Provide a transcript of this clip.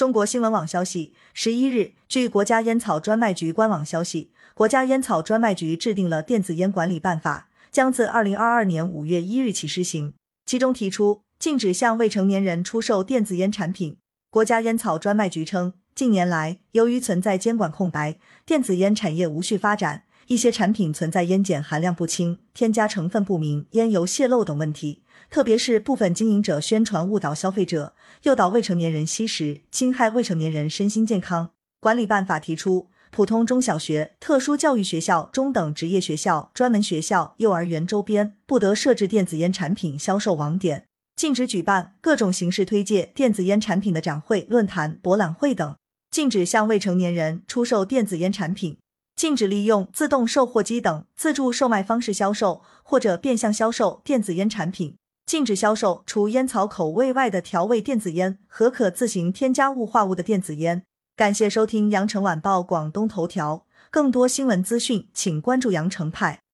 中国新闻网消息，十一日，据国家烟草专卖局官网消息，国家烟草专卖局制定了电子烟管理办法，将自二零二二年五月一日起施行。其中提出禁止向未成年人出售电子烟产品。国家烟草专卖局称，近年来，由于存在监管空白，电子烟产业无序发展，一些产品存在烟碱含量不清、添加成分不明、烟油泄漏等问题。特别是部分经营者宣传误导消费者，诱导未成年人吸食，侵害未成年人身心健康。管理办法提出，普通中小学、特殊教育学校、中等职业学校、专门学校、幼儿园周边不得设置电子烟产品销售网点，禁止举办各种形式推介电子烟产品的展会、论坛、博览会等，禁止向未成年人出售电子烟产品，禁止利用自动售货机等自助售卖方式销售或者变相销售电子烟产品。禁止销售除烟草口味外的调味电子烟和可自行添加雾化物的电子烟。感谢收听羊城晚报广东头条，更多新闻资讯，请关注羊城派。